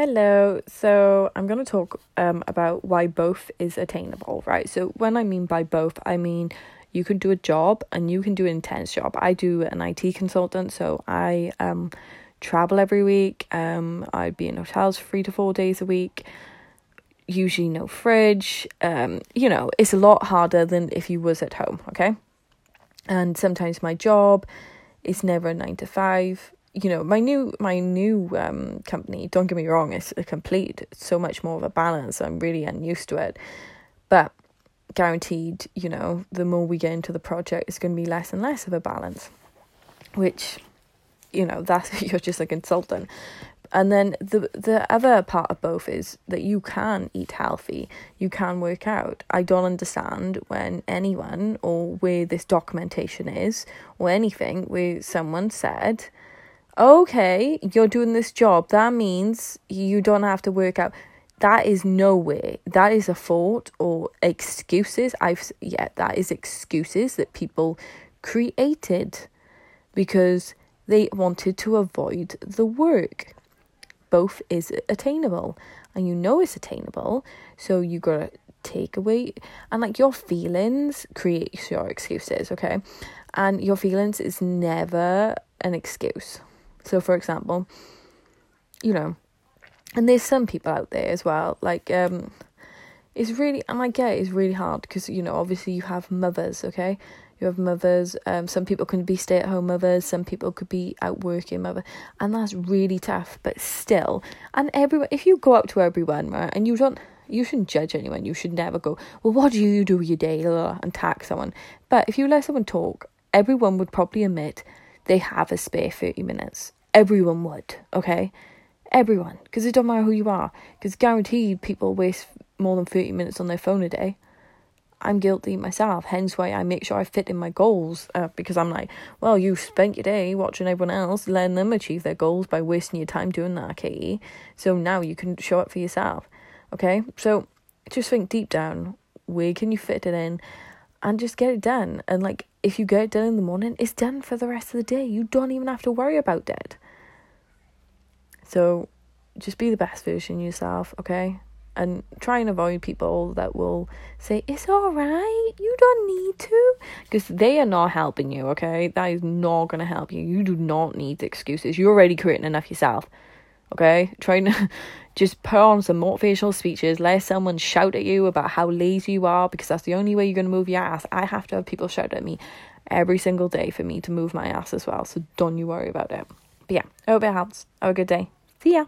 Hello. So I'm going to talk um, about why both is attainable, right? So when I mean by both, I mean you can do a job and you can do an intense job. I do an IT consultant, so I um travel every week. Um, I'd be in hotels three to four days a week. Usually no fridge. Um, you know, it's a lot harder than if you was at home. Okay, and sometimes my job is never nine to five you know my new my new um company don't get me wrong it's a complete it's so much more of a balance. I'm really unused to it. But guaranteed you know the more we get into the project it's going to be less and less of a balance which you know that's you're just a consultant. And then the the other part of both is that you can eat healthy. You can work out. I don't understand when anyone or where this documentation is or anything where someone said okay, you're doing this job. That means you don't have to work out. That is no way. That is a fault or excuses. I've yeah, that is excuses that people created because they wanted to avoid the work. Both is attainable, and you know it's attainable. So you gotta take away and like your feelings create your excuses. Okay, and your feelings is never an excuse so, for example, you know, and there's some people out there as well, like, um, it's really, and I get it, it's really hard because, you know, obviously you have mothers, okay? You have mothers, um, some people can be stay at home mothers, some people could be out working mother, and that's really tough, but still, and everyone, if you go up to everyone, right, and you don't, you shouldn't judge anyone, you should never go, well, what do you do your day, and tax someone, but if you let someone talk, everyone would probably admit they have a spare 30 minutes. Everyone would, okay? Everyone. Because it don't matter who you are. Because guaranteed people waste more than 30 minutes on their phone a day. I'm guilty myself, hence why I make sure I fit in my goals. Uh, because I'm like, well, you spent your day watching everyone else, letting them achieve their goals by wasting your time doing that, Katie. So now you can show up for yourself. Okay? So just think deep down, where can you fit it in? And just get it done. And like, if you get it done in the morning, it's done for the rest of the day. You don't even have to worry about it. So just be the best version yourself, okay? And try and avoid people that will say, It's alright, you don't need to. Because they are not helping you, okay? That is not going to help you. You do not need excuses. You're already creating enough yourself, okay? Try to just put on some motivational speeches. Let someone shout at you about how lazy you are because that's the only way you're going to move your ass. I have to have people shout at me every single day for me to move my ass as well. So don't you worry about it. But yeah, I hope it helps. Have a good day. See ya.